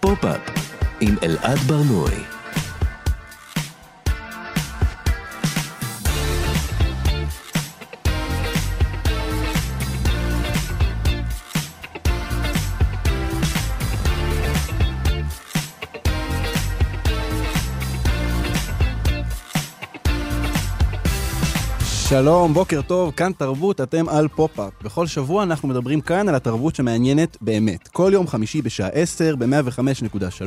פופ-אפ עם אלעד ברנועי. שלום, בוקר טוב, כאן תרבות, אתם על פופ-אפ. בכל שבוע אנחנו מדברים כאן על התרבות שמעניינת באמת. כל יום חמישי בשעה 10, ב-105.3,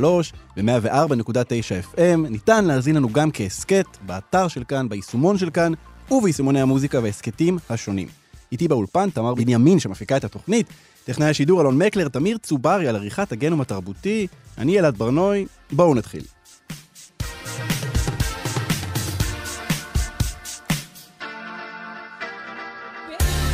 ב-104.9 FM, ניתן להאזין לנו גם כהסכת, באתר של כאן, ביישומון של כאן, וביישומוני המוזיקה וההסכתים השונים. איתי באולפן תמר בנימין שמפיקה את התוכנית, טכנאי השידור אלון מקלר, תמיר צוברי על עריכת הגנום התרבותי, אני אלעד ברנוי, בואו נתחיל.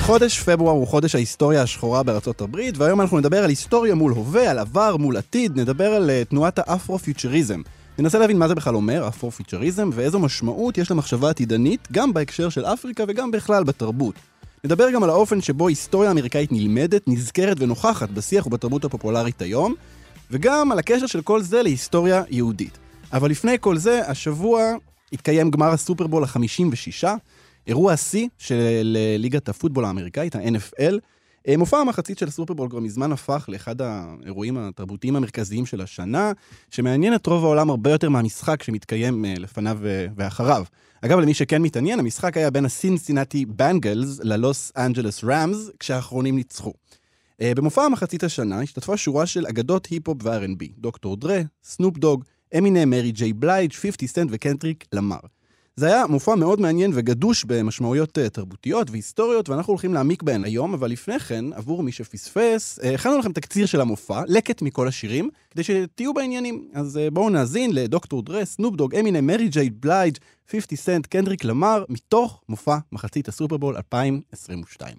חודש פברואר הוא חודש ההיסטוריה השחורה בארצות הברית, והיום אנחנו נדבר על היסטוריה מול הווה, על עבר מול עתיד, נדבר על uh, תנועת האפרו-פיוטריזם. ננסה להבין מה זה בכלל אומר, אפרו-פיוטריזם, ואיזו משמעות יש למחשבה עתידנית, גם בהקשר של אפריקה וגם בכלל בתרבות. נדבר גם על האופן שבו היסטוריה אמריקאית נלמדת, נזכרת ונוכחת בשיח ובתרבות הפופולרית היום, וגם על הקשר של כל זה להיסטוריה יהודית. אבל לפני כל זה, השבוע התקיים גמר הסופרבול ה-56, אירוע השיא של ליגת הפוטבול האמריקאית, ה-NFL. אה, מופע המחצית של הסופרבול כבר מזמן הפך לאחד האירועים התרבותיים המרכזיים של השנה, שמעניין את רוב העולם הרבה יותר מהמשחק שמתקיים אה, לפניו אה, ואחריו. אגב, למי שכן מתעניין, המשחק היה בין הסינסינטי בנגלס ללוס אנג'לס ראמס, כשהאחרונים ניצחו. במופע המחצית השנה השתתפה שורה של אגדות היפ-הופ ו-R&B, דוקטור דרה, סנופ דוג, אמינם, מרי ג'יי בלייג', 50 סנט וקנדריק למר. זה היה מופע מאוד מעניין וגדוש במשמעויות אה, תרבותיות והיסטוריות, ואנחנו הולכים להעמיק בהן היום, אבל לפני כן, עבור מי שפספס, אה, הכנו לכם תקציר של המופע, לקט מכל השירים, כדי שתהיו בעניינים. אז אה, בואו נאזין לדוקטור דרה, סנופ דוג, אמינם, מרי ג'יי בלייג', 50 סנט, קנדריק למר, מתוך מופע מחצית הסופרבול 2022.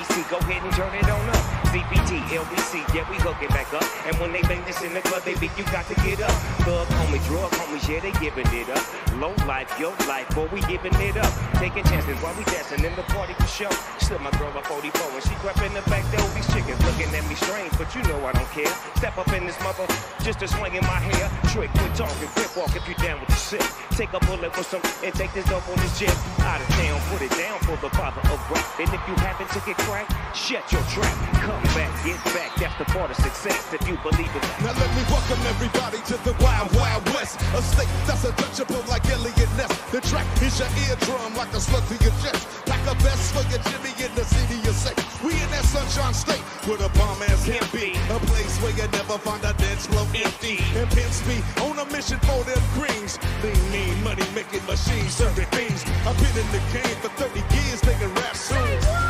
GC, go ahead and turn it on up. CPT, LBC, yeah, we hook it back up. And when they bang this in the club, they you got to get up. Thug homie, drug homies, yeah, they giving it up. Low life, yo life, boy, we giving it up. Taking chances while we dancing in the party for show. Slip my girl a 44 and she crept in the back door. These chickens looking at me strange, but you know I don't care. Step up in this mother, just a swing in my hair. Trick, quit talking, quit walk if you down with the shit. Take a bullet with some and take this dope on this jet. Out of town, put it down for the father of rap. And if you happen to get crack, shut your trap. Come back, get back. That's the part of success if you believe it. Now let me welcome everybody to the Wild Wild West. A state that's untouchable like Elliot Ness. The track is your eardrum like a slug to your chest. Like a vest for your Jimmy in the city you say. We in that sunshine state where the bomb ass can be. A place where you never find a dance floor empty. And pimps be on a mission for them greens. Lean, mean, money making machines, serving fiends. I've been in the game for 30 years, making rap songs.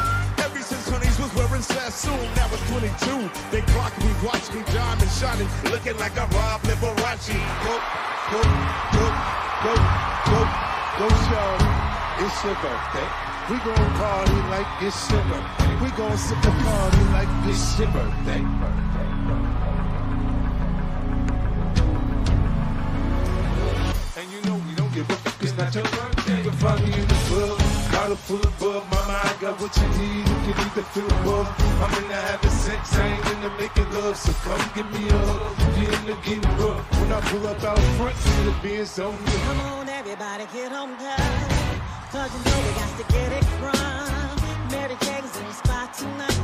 Since was Sassoon, now it's 22. They clock me, watch me, diamond shining, looking like a Rob Liberace. Go, go, go, go, go, go, show. It's your birthday. We gon' party like it's your birthday. We gon' sip the party like it's your birthday. And you know we don't give a fuck, it's not your birthday. Collar full of. Mama, I got what you need you need to feel above. I'm in the having sex, I ain't in the making love. So come give me a hug you're in the getting rough. When I pull up out front, see the Benz on me. Come on, everybody, get on down. Cause you know we got to get it from. Mary Jane's in the spot tonight,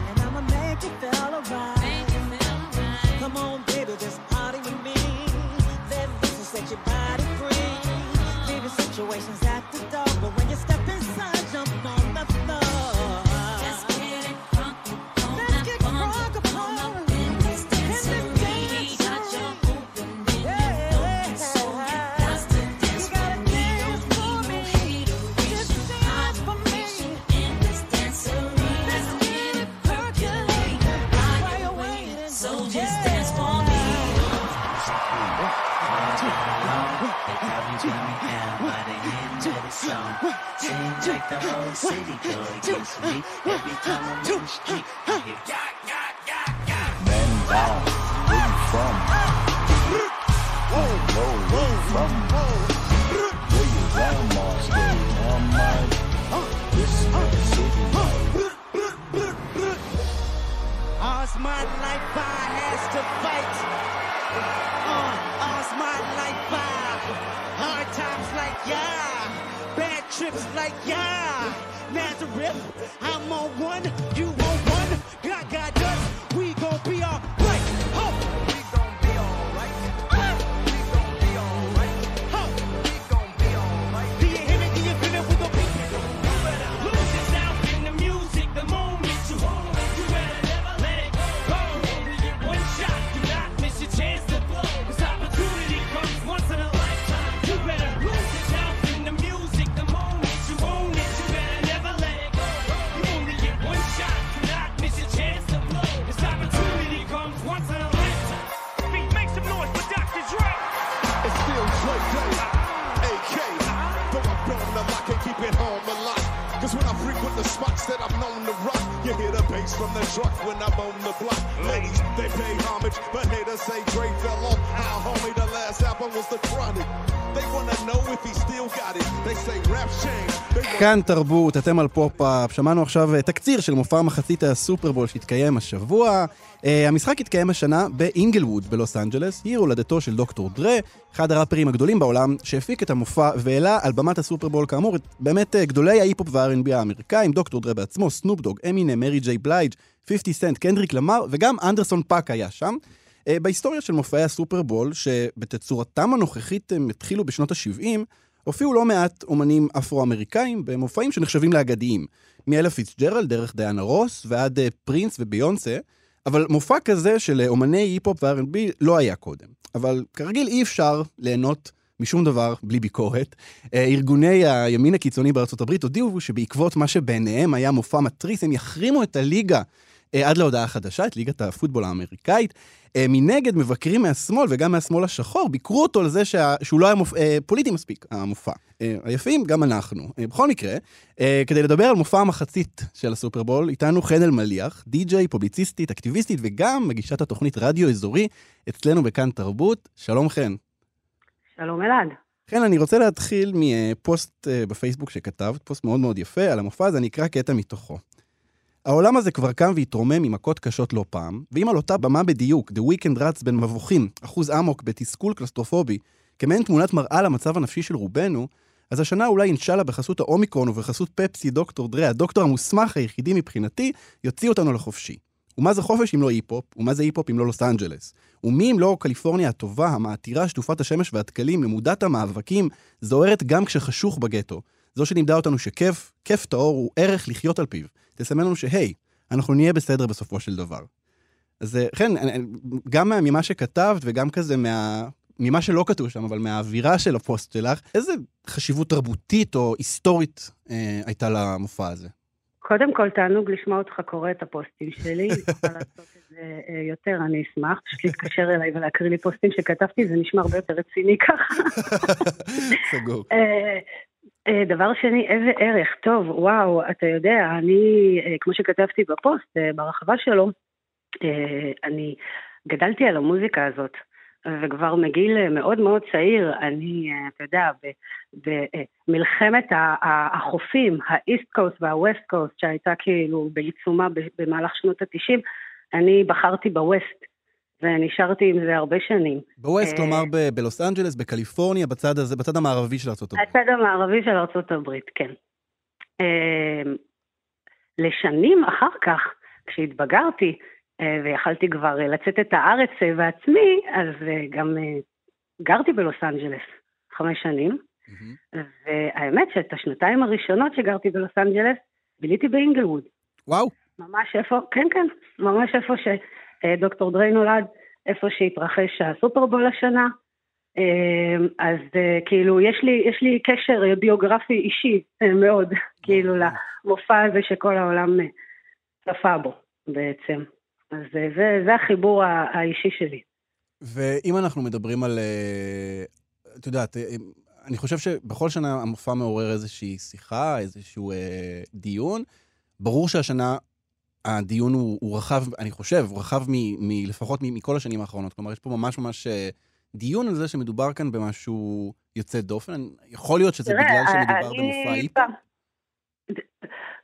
song. Seems like the whole city go against me. Every time I'm on the street, I hear yak, yak, yak, yak. Man down, where you from? Whoa, whoa, where you from? Your grandma? This is the city All's my life I has to fight. Uh, all's my life I. Hard times like yeah trips like, yeah, Nazareth, I'm on one, you won't. כאן תרבות, אתם על פופ-אפ, שמענו עכשיו אה, תקציר של מופע מחצית הסופרבול שהתקיים השבוע. אה, המשחק התקיים השנה באינגלווד בלוס אנג'לס, עיר הולדתו של דוקטור דרה, אחד הראפרים הגדולים בעולם, שהפיק את המופע והעלה על במת הסופרבול כאמור את באמת אה, גדולי ההיפ-הופ וה-R&B האמריקאים, דוקטור דרה בעצמו, סנופ דוג, אמינם, מרי ג'יי בלייג', 50 סנט, קנדריק למר, וגם אנדרסון פאק היה שם. בהיסטוריה של מופעי הסופרבול, שבתצורתם הנוכחית הם התחילו בשנות ה-70, הופיעו לא מעט אומנים אפרו-אמריקאים במופעים שנחשבים לאגדיים. מאלה פיצג'רלד דרך דיאנה רוס ועד אה, פרינס וביונסה, אבל מופע כזה של אה, אומני היפ-הופ ו-R&B לא היה קודם. אבל כרגיל אי אפשר ליהנות משום דבר בלי ביקורת. אה, ארגוני הימין הקיצוני בארצות הברית הודיעו שבעקבות מה שבעיניהם היה מופע מתריס, הם יחרימו את הליגה עד להודעה חדשה, את ליגת הפוטבול האמריקאית. אה, מנגד, מבקרים מהשמאל וגם מהשמאל השחור ביקרו אותו על זה שה... שהוא לא היה מופ... אה, פוליטי מספיק, המופע. אה, היפים, גם אנחנו. אה, בכל מקרה, אה, כדי לדבר על מופע המחצית של הסופרבול, איתנו חן אלמליח, די-ג'יי, פובליציסטית, אקטיביסטית וגם מגישת התוכנית רדיו אזורי אצלנו בכאן תרבות. שלום חן. שלום אלעד. כן, אני רוצה להתחיל מפוסט אה, בפייסבוק שכתבת, פוסט מאוד מאוד יפה על המופע הזה, אני אקרא קטע מתוכו. העולם הזה כבר קם והתרומם ממכות קשות לא פעם, ואם על אותה במה בדיוק, The Weeknd רץ בין מבוכים, אחוז אמוק בתסכול קלסטרופובי, כמעין תמונת מראה למצב הנפשי של רובנו, אז השנה אולי אינשאללה בחסות האומיקרון ובחסות פפסי דוקטור דרה, הדוקטור המוסמך היחידי מבחינתי, יוציא אותנו לחופשי. ומה זה חופש אם לא היפ-הופ? ומה זה היפ-הופ אם לא לוס אנג'לס? ומי אם לא קליפורניה הטובה, המעטירה שטופת השמש והדקלים, למודת המאבקים, זוהרת גם כשחשוך בגטו. זו שלימדה אותנו שכיף, כיף טהור הוא ערך לחיות על פיו. תסמן לנו שהי, אנחנו נהיה בסדר בסופו של דבר. אז אה, כן, אני- אני- גם מה- ממה שכתבת וגם כזה מה... ממה שלא כתוב שם, אבל מהאווירה של הפוסט שלך, איזה חשיבות תרבותית או היסטורית אה, הייתה למופע הזה? קודם כל, תענוג לשמוע אותך קורא את הפוסטים שלי. אם תוכל לעשות את זה אה, יותר, אני אשמח. פשוט להתקשר אליי ולהקריא לי פוסטים שכתבתי, זה נשמע הרבה יותר רציני ככה. סגור. אה, דבר שני, איזה ערך. טוב, וואו, אתה יודע, אני, אה, כמו שכתבתי בפוסט, אה, ברחבה שלו, אני גדלתי על המוזיקה הזאת. וכבר מגיל מאוד מאוד צעיר, אני, אתה יודע, במלחמת החופים, האיסט קוסט והווסט קוסט, שהייתה כאילו בעיצומה במהלך שנות ה-90, אני בחרתי בווסט, ונשארתי עם זה הרבה שנים. בווסט, אה, כלומר ב- בלוס אנג'לס, בקליפורניה, בצד הזה, בצד המערבי של הברית. הצד המערבי של הברית, כן. אה, לשנים אחר כך, כשהתבגרתי, אה, ויכלתי כבר לצאת את הארץ בעצמי, אז גם גרתי בלוס אנג'לס חמש שנים, מהמם. והאמת שאת השנתיים הראשונות שגרתי בלוס אנג'לס, ביליתי באינגלווד. וואו, ממש איפה, כן, כן, ממש איפה שדוקטור דריי נולד, איפה שהתרחש הסופרבול השנה. אה, אז אה, כאילו, יש לי, יש לי קשר אה, ביוגרפי אישי אה, מאוד, כאילו, למופע הזה שכל העולם אה, צפה בו בעצם. אז אה, זה, זה החיבור האישי שלי. ואם אנחנו מדברים על... אה, את יודעת, אה, אני חושב שבכל שנה המופע מעורר איזושהי שיחה, איזשהו אה, דיון. ברור שהשנה הדיון הוא, הוא רחב, אני חושב, הוא רחב מ, מ, לפחות מ, מכל השנים האחרונות. כלומר, יש פה ממש ממש אה, דיון על זה שמדובר כאן במשהו יוצא דופן. יכול להיות שזה תראה, בגלל שמדובר אני במופע היפ פעם-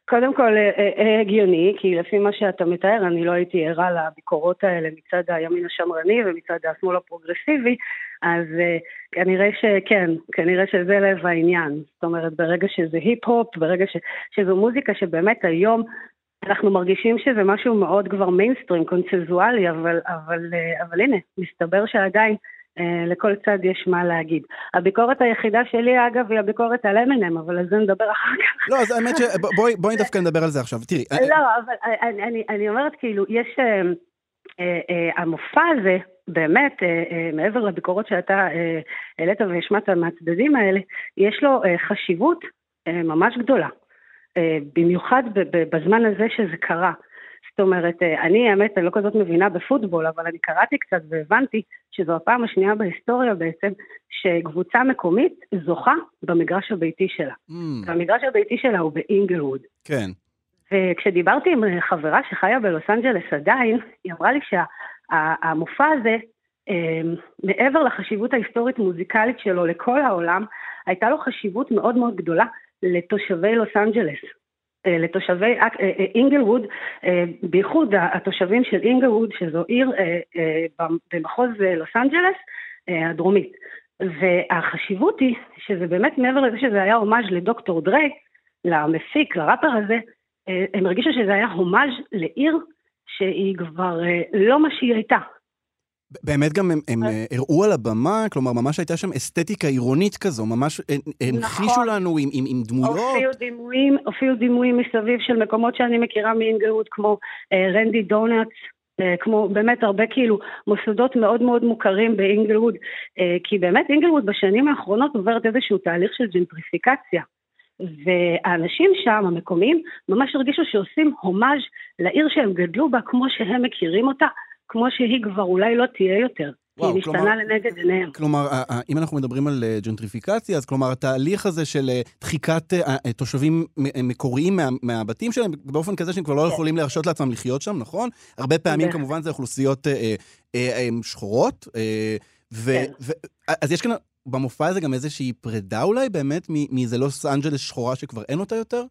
קודם כל, אה, אה, הגיוני, כי לפי מה שאתה מתאר, אני לא הייתי ערה לביקורות האלה מצד הימין השמרני ומצד השמאל הפרוגרסיבי, אז אה, כנראה שכן, כנראה שזה לב העניין. זאת אומרת, ברגע שזה היפ-הופ, ברגע ש, שזו מוזיקה שבאמת היום אנחנו מרגישים שזה משהו מאוד כבר מיינסטרים, קונצנזואלי, אבל, אבל, אה, אבל הנה, מסתבר שעדיין אה, לכל צד יש מה להגיד. הביקורת היחידה שלי, אגב, היא הביקורת על אמינם, אבל על זה נדבר אחר כך. לא, אז האמת שבואי בואי דווקא נדבר על זה עכשיו. תראי, אה, לא, אבל אני, אני, אני אומרת, כאילו, יש... אה, אה, אה, המופע הזה, באמת, אה, מעבר לביקורות שאתה העלית והשמעת מהצדדים האלה, יש לו חשיבות ממש גדולה. אה, במיוחד בזמן הזה שזה קרה. זאת אומרת, אה, אני, האמת, אני לא כזאת מבינה בפוטבול, אבל אני קראתי קצת והבנתי שזו הפעם השנייה בהיסטוריה בעצם, שקבוצה מקומית זוכה במגרש הביתי שלה. אממ, והמגרש הביתי שלה הוא באינגלווד. כן. וכשדיברתי עם אה, חברה שחיה בלוס אנג'לס עדיין, היא אמרה לי שהמופע הזה, אה, מעבר לחשיבות ההיסטורית-מוזיקלית שלו לכל העולם, הייתה לו חשיבות מאוד מאוד גדולה לתושבי לוס אנג'לס. אה, לתושבי אה, אה, אינגלווד, בייחוד התושבים של אינגלווד, שזו עיר במחוז לוס אנג'לס הדרומית. והחשיבות היא שזה באמת מעבר לזה שזה היה הומאז' לדוקטור דריי, למפיק, לראפר הזה, הם הרגישו שזה היה הומאז' לעיר שהיא כבר לא מה שהיא הייתה. באמת גם הם, הם אה, הראו על הבמה, כלומר, ממש הייתה שם אסתטיקה עירונית כזו, ממש אה, הנחישו נכון. לנו עם, עם, עם דמויות. הופיעו דימויים, הופיעו דימויים מסביב של מקומות שאני מכירה מאינגלווד, כמו אה, רנדי דונלדס, אה, כמו באמת הרבה כאילו מוסדות מאוד מאוד מוכרים באינגלווד, אה, כי באמת אינגלווד בשנים האחרונות עוברת איזשהו תהליך של ג'נטריפיקציה. והאנשים שם, המקומיים, ממש הרגישו שעושים הומאז' לעיר שהם גדלו בה כמו שהם מכירים אותה, כמו שהיא כבר אולי לא תהיה יותר. וואו, היא כלומר- משתנה לנגד עיניהם. כלומר, אם אנחנו מדברים על אה, ג'נטריפיקציה, אז כלומר, התהליך הזה של אה, דחיקת אה, תושבים מקוריים מה- מהבתים שלהם, באופן כזה שהם כבר לא יכולים להרשות לעצמם לחיות שם, נכון? הרבה פעמים בהחלט. כמובן זה אוכלוסיות אה, אה, שחורות. אה, ו- כן. ו- אז יש כאן במופע הזה גם איזושהי פרידה אולי באמת מאיזה לוס אנג'לס שחורה שכבר אין אותה יותר?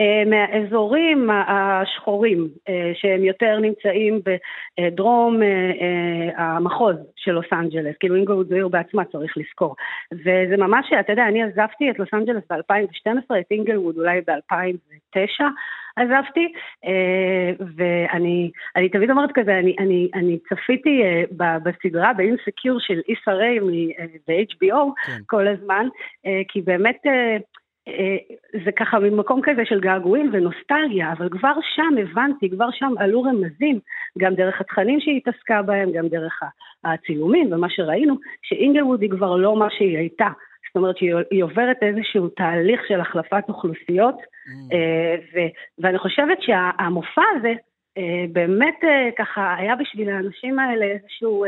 אה, מהאזורים השחורים, אה, שהם יותר נמצאים בדרום אה, המחוז של לוס אנג'לס, כאילו אינגלווד זו עיר בעצמה, צריך לזכור. וזה ממש, אתה יודע, אני עזבתי את לוס אנג'לס ב-2012, את אינגלווד אולי ב-2009 עזבתי, ואני אני תמיד אומרת כזה, אני, אני, אני צפיתי בסדרה באינסקיור של איסה ריי ב-HBO כן. כל הזמן, כי באמת... אה, זה ככה ממקום כזה של געגועים ונוסטלגיה, אבל כבר שם הבנתי, כבר שם עלו רמזים, גם דרך התכנים שהיא התעסקה בהם, גם דרך הצילומים ומה שראינו, שאינגלווד היא כבר לא מה שהיא הייתה. זאת אומרת שהיא היא עוברת איזשהו תהליך של החלפת אוכלוסיות, אה, ו- ואני חושבת שהמופע הזה אה, באמת ככה היה בשביל האנשים האלה איזשהו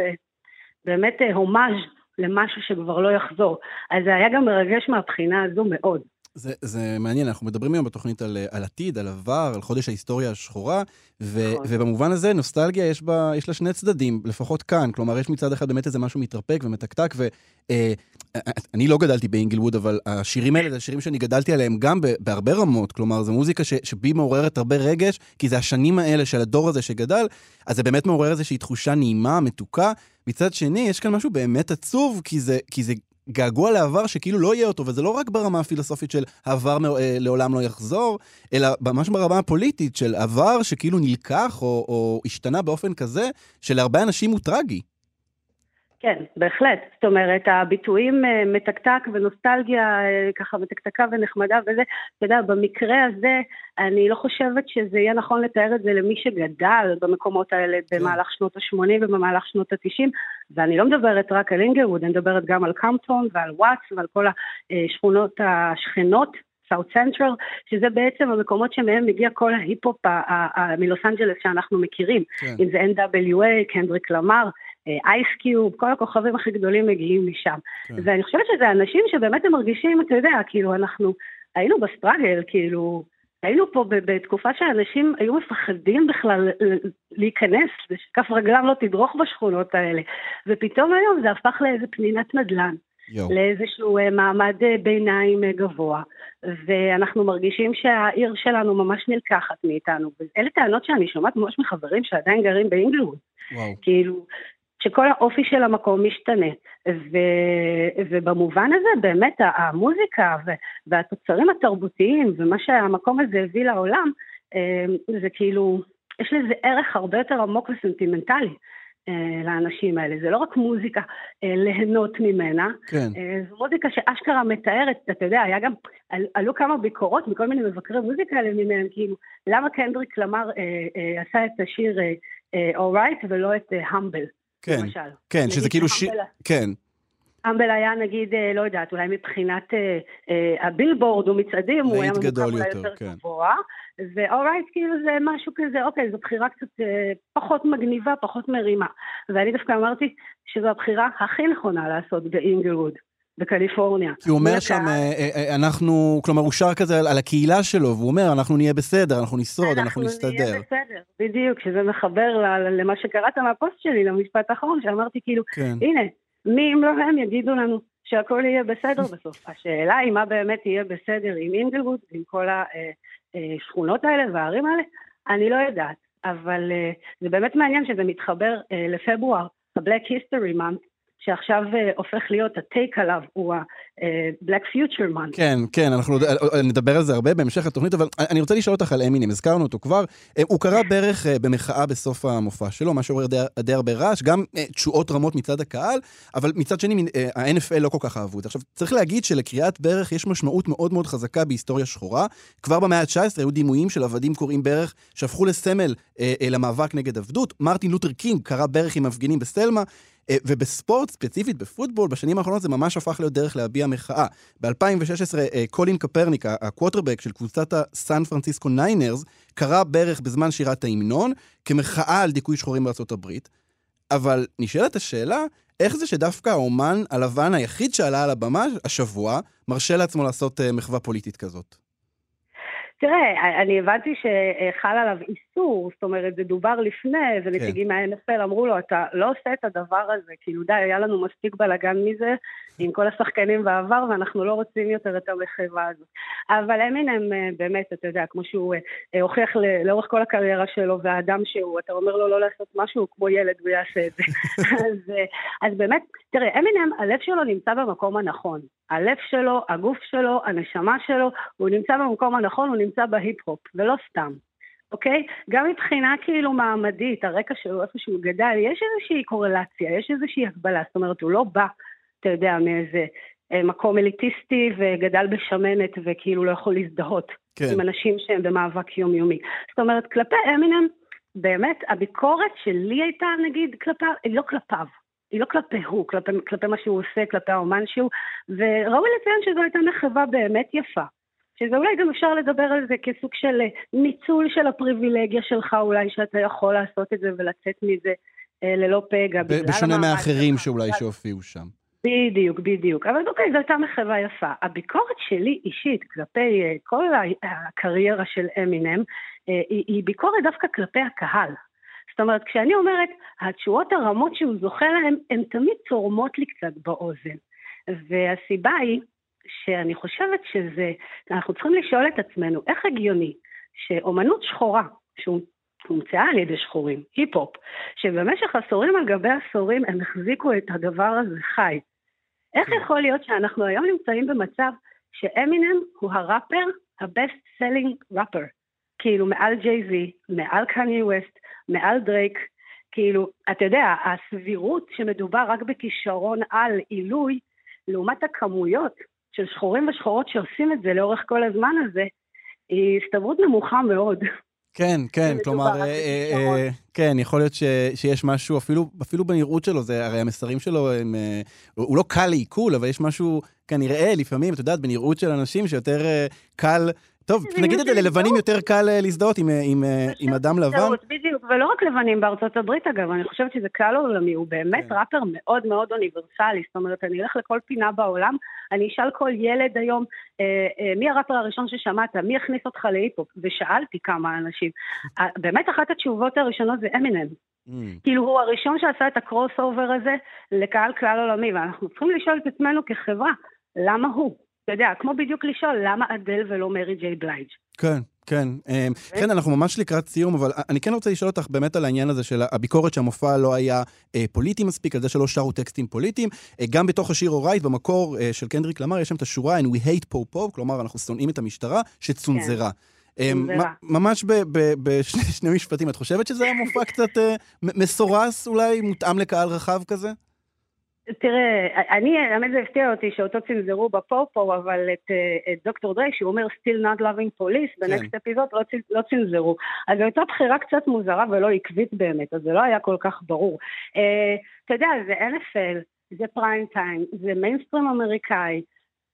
באמת הומאז' למשהו שכבר לא יחזור. אז זה היה גם מרגש מהבחינה הזו מאוד. זה, זה מעניין, אנחנו מדברים היום בתוכנית על, על עתיד, על עבר, על חודש ההיסטוריה השחורה, ו, נכון. ובמובן הזה נוסטלגיה יש, בה, יש לה שני צדדים, לפחות כאן. כלומר, יש מצד אחד באמת איזה משהו מתרפק ומתקתק, ואני לא גדלתי באינגלווד, אבל השירים האלה זה שירים שאני גדלתי עליהם גם בהרבה רמות. כלומר, זו מוזיקה ש, שבי מעוררת הרבה רגש, כי זה השנים האלה של הדור הזה שגדל, אז זה באמת מעורר איזושהי תחושה נעימה, מתוקה. מצד שני, יש כאן משהו באמת עצוב, כי זה, כי זה געגוע לעבר שכאילו לא יהיה אותו, וזה לא רק ברמה הפילוסופית של העבר אה, לעולם לא יחזור, אלא ממש ברמה הפוליטית של עבר שכאילו נלקח או, או השתנה באופן כזה, שלהרבה אנשים הוא טרגי. כן, בהחלט. זאת אומרת, הביטויים אה, מתקתק ונוסטלגיה אה, ככה מתקתקה ונחמדה וזה, אתה יודע, במקרה הזה, אני לא חושבת שזה יהיה נכון לתאר את זה למי שגדל במקומות האלה במהלך שנות ה-80 ובמהלך שנות ה-90, ואני לא מדברת רק על אינגלווד, אני מדברת גם על קמפטון ועל וואטס ועל כל השכונות השכנות. South Central, שזה בעצם המקומות שמהם מגיע כל ההיפ-הופ מלוס אנג'לס שאנחנו מכירים. כן. אם זה NWA, קנדריק למר, אייס קיוב, כל הכוכבים הכי גדולים מגיעים משם. כן. ואני חושבת שזה אנשים שבאמת הם מרגישים, אתה יודע, כאילו אנחנו היינו ב struggle, כאילו, היינו פה בתקופה שאנשים היו מפחדים בכלל להיכנס, שכף רגלם לא תדרוך בשכונות האלה. ופתאום היום זה הפך לאיזה פנינת נדל"ן. יואו. לאיזשהו אה, מעמד אה, ביניים אה, גבוה, ואנחנו מרגישים שהעיר שלנו ממש נלקחת מאיתנו. ואלה טענות שאני שומעת ממש מחברים שעדיין גרים באינגלווד. וואו. כאילו, שכל האופי של המקום משתנה. ו, ובמובן הזה באמת המוזיקה והתוצרים התרבותיים ומה שהמקום הזה הביא לעולם, אה, זה כאילו, יש לזה ערך הרבה יותר עמוק וסנטימנטלי. אה, לאנשים האלה, זה לא רק מוזיקה אה, ליהנות ממנה, כן. זו מוזיקה שאשכרה מתארת, אתה יודע, היה גם, על- עלו כמה ביקורות מכל מיני מבקרי מוזיקה למיניהם, כאילו, למה קנדריק למר אה, אה, עשה את השיר אה, אורייט ולא את המבל, כן. למשל. כן, שזה כאילו שיר... כן. אמבל היה נגיד, אה, לא יודעת, אולי מבחינת אה, אה, הבילבורד או מצעדים, הוא היה ממוקם אולי יותר, יותר כן. גבוה. ואורייט, כאילו זה משהו כזה, אוקיי, זו בחירה קצת אה, פחות מגניבה, פחות מרימה. ואני דווקא אמרתי שזו הבחירה הכי נכונה לעשות באינגלווד, בקליפורניה. כי הוא אומר שם. אה, אה, אה, אנחנו, כלומר, הוא שר כזה על, הקהילה שלו, והוא אומר, אנחנו נהיה בסדר, אנחנו נשרוד, אנחנו נסתדר. נהיה בסדר, בדיוק, שזה מחבר ל- למה שקראת מהפוסט שלי, למשפט האחרון, שאמרתי כאילו, כן. הנה, מי אם לא הם יגידו לנו שהכל יהיה בסדר בסוף. השאלה היא מה באמת יהיה בסדר עם אינגלווד, עם כל השכונות האלה והערים האלה, אני לא יודעת. אבל זה באמת מעניין שזה מתחבר לפברואר, ה-Black History Month, שעכשיו אה, הופך להיות הטייק עליו, הוא ה-Black Future Month. כן, כן, אנחנו אה, נדבר על זה הרבה בהמשך התוכנית, אבל אני רוצה לשאול אותך על אמינם, הזכרנו אותו כבר. אה, הוא קרא אה, במחאה בסוף המופע שלו, מה שעורר די- די הרבה רעש, גם אה, תשואות רמות מצד הקהל, אבל מצד שני, אה, ה-NFL לא כל כך אהבו את זה. עכשיו, צריך להגיד שלקריאת ברך יש משמעות מאוד מאוד חזקה בהיסטוריה שחורה. כבר במאה ה-19 היו דימויים של עבדים כורעים ברך, שהפכו לסמל אה, אה, למאבק נגד עבדות. מרטין לותר קינג כרע ברך עם מפגינים בסלמה. אה, ובספורט, ספציפית בפוטבול, בשנים האחרונות זה ממש הפך להיות דרך להביע מחאה. ב-2016 אה, קולין קפרניק, הקוורטרבק של קבוצת הסן פרנסיסקו ניינרס, כרע ברך בזמן שירת ההמנון, כמחאה על דיכוי שחורים בארצות הברית. אבל נשאלת השאלה, איך זה שדווקא האומן הלבן היחיד שעלה על הבמה השבוע, מרשה לעצמו לעשות אה, מחווה פוליטית כזאת? תראה, אני הבנתי שחל עליו איסור, זאת אומרת, זה דובר לפני, ונציגים מה-NFL אמרו לו, אתה לא עושה את הדבר הזה, כאילו די, היה לנו מספיק בלאגן מזה עם כל השחקנים בעבר, ואנחנו לא רוצים יותר את המחווה הזאת. אבל אמינם אה, באמת, אתה יודע, כמו שהוא אה, הוכיח ל- לאורך כל הקריירה שלו, והאדם שהוא, אתה אומר לו לא לעשות משהו, הוא כמו ילד, הוא יעשה את זה. אז, אה, אז באמת, תראה, אמינם, הלב שלו נמצא במקום הנכון. הלב שלו, הגוף שלו, הנשמה שלו, הוא נמצא במקום הנכון, הוא נמצא בהיפ-הופ, ולא סתם. אוקיי? גם מבחינה כאילו מעמדית, הרקע שלו, איפה שהוא גדל, יש איזושהי קורלציה, יש איזושהי הגבלה. זאת אומרת, הוא לא בא, אתה יודע, מאיזה אה, מקום אליטיסטי וגדל בשמנת וכאילו לא יכול להזדהות כן. עם אנשים שהם במאבק יומיומי. זאת אומרת, כלפי אמינם, באמת, הביקורת שלי הייתה, נגיד, כלפיו, היא לא כלפיו. היא לא כלפי הוא, כלפי, כלפי מה שהוא עושה, כלפי האומן שהוא, וראוי לציין שזו הייתה מחווה באמת יפה. שזה אולי גם אפשר לדבר על זה כסוג של אה, ניצול של הפריבילגיה שלך, אולי שאתה יכול לעשות את זה ולצאת מזה אה, ללא פגע. בשונה מאחרים. שאולי שהופיעו שם. בדיוק, בדיוק. אבל אוקיי, זו הייתה מחווה יפה. הביקורת שלי אישית כלפי אה, כל הקריירה של אמינם, אה, היא, היא ביקורת דווקא כלפי הקהל. זאת אומרת, כשאני אומרת, התשואות הרמות שהוא זוכה להן, הן תמיד צורמות לי קצת באוזן. והסיבה היא שאני חושבת שזה, אנחנו צריכים לשאול את עצמנו, איך הגיוני שאומנות שחורה, שהומצאה על ידי שחורים, היפ-הופ, שבמשך עשורים על גבי עשורים הם החזיקו את הדבר הזה חי. איך יכול להיות שאנחנו היום נמצאים במצב שאמינם הוא הראפר, ה-best selling ראפר? כאילו מעל ג'יי-זי, מעל קניה ווסט, מעל דרייק, כאילו, אתה יודע, הסבירות שמדובר רק בכישרון על עילוי, לעומת הכמויות של שחורים ושחורות שעושים את זה לאורך כל הזמן הזה, היא הסתברות נמוכה מאוד. כן, כן, כלומר, אה, אה. אה, כן, יכול להיות שיש משהו, אפילו, בנראות שלו, זה הרי המסרים שלו הם... הוא לא קל לעיכול, אבל יש משהו, כנראה, לפעמים, את יודעת, בנראות של אנשים שיותר קל... טוב, נגיד את זה, ללבנים. יותר קל אה, להזדהות עם, אה, אה, אדם לבן. בדיוק, ולא רק לבנים בארצות הברית אגב, אני חושבת שזה כלל עולמי, הוא באמת כן. ראפר מאוד מאוד אוניברסלי, זאת אומרת, אני אלך לכל פינה בעולם, אני אשאל כל ילד היום, מי הראפר הראשון ששמעת, מי הכניס אותך להיפ-הופ, ושאלתי כמה אנשים. באמת אחת התשובות הראשונות זה אמינם, Mm, כאילו הוא הראשון שעשה את ה crossover הזה לקהל כלל עולמי, ואנחנו צריכים לשאול את עצמנו כחברה, למה הוא? אתה יודע, כמו בדיוק לשאול למה אדל ולא מרי ג'יי בלייג'. כן, כן. אה, כן, אנחנו ממש לקראת סיום, אבל אני כן רוצה לשאול אותך באמת על העניין הזה של הביקורת שהמופע לא היה אה, פוליטי מספיק, על זה שלא שרו טקסטים פוליטיים. אה, גם בתוך השיר Alright, במקור אה, של קנדריק למר, יש שם את השורה And we hate po po, כלומר, אנחנו שונאים את המשטרה, שצונזרה. אה, צונזרה. מ- ממש בשני שני משפטים, את חושבת שזה היה מופע קצת מסורס אולי, מותאם לקהל רחב כזה? תראה, אני, האמת זה הפתיע אותי שאותו צנזרו בפופו, אבל את, אה, את דוקטור דריי, שהוא אומר still not loving police, בנקסט אפיזוד לא, לא צנזרו. אז זו הייתה בחירה קצת מוזרה ולא עקבית באמת, אז זה לא היה כל כך ברור. אה, אתה יודע, זה NFL, זה פריים טיים, זה מיינסטרים אמריקאי.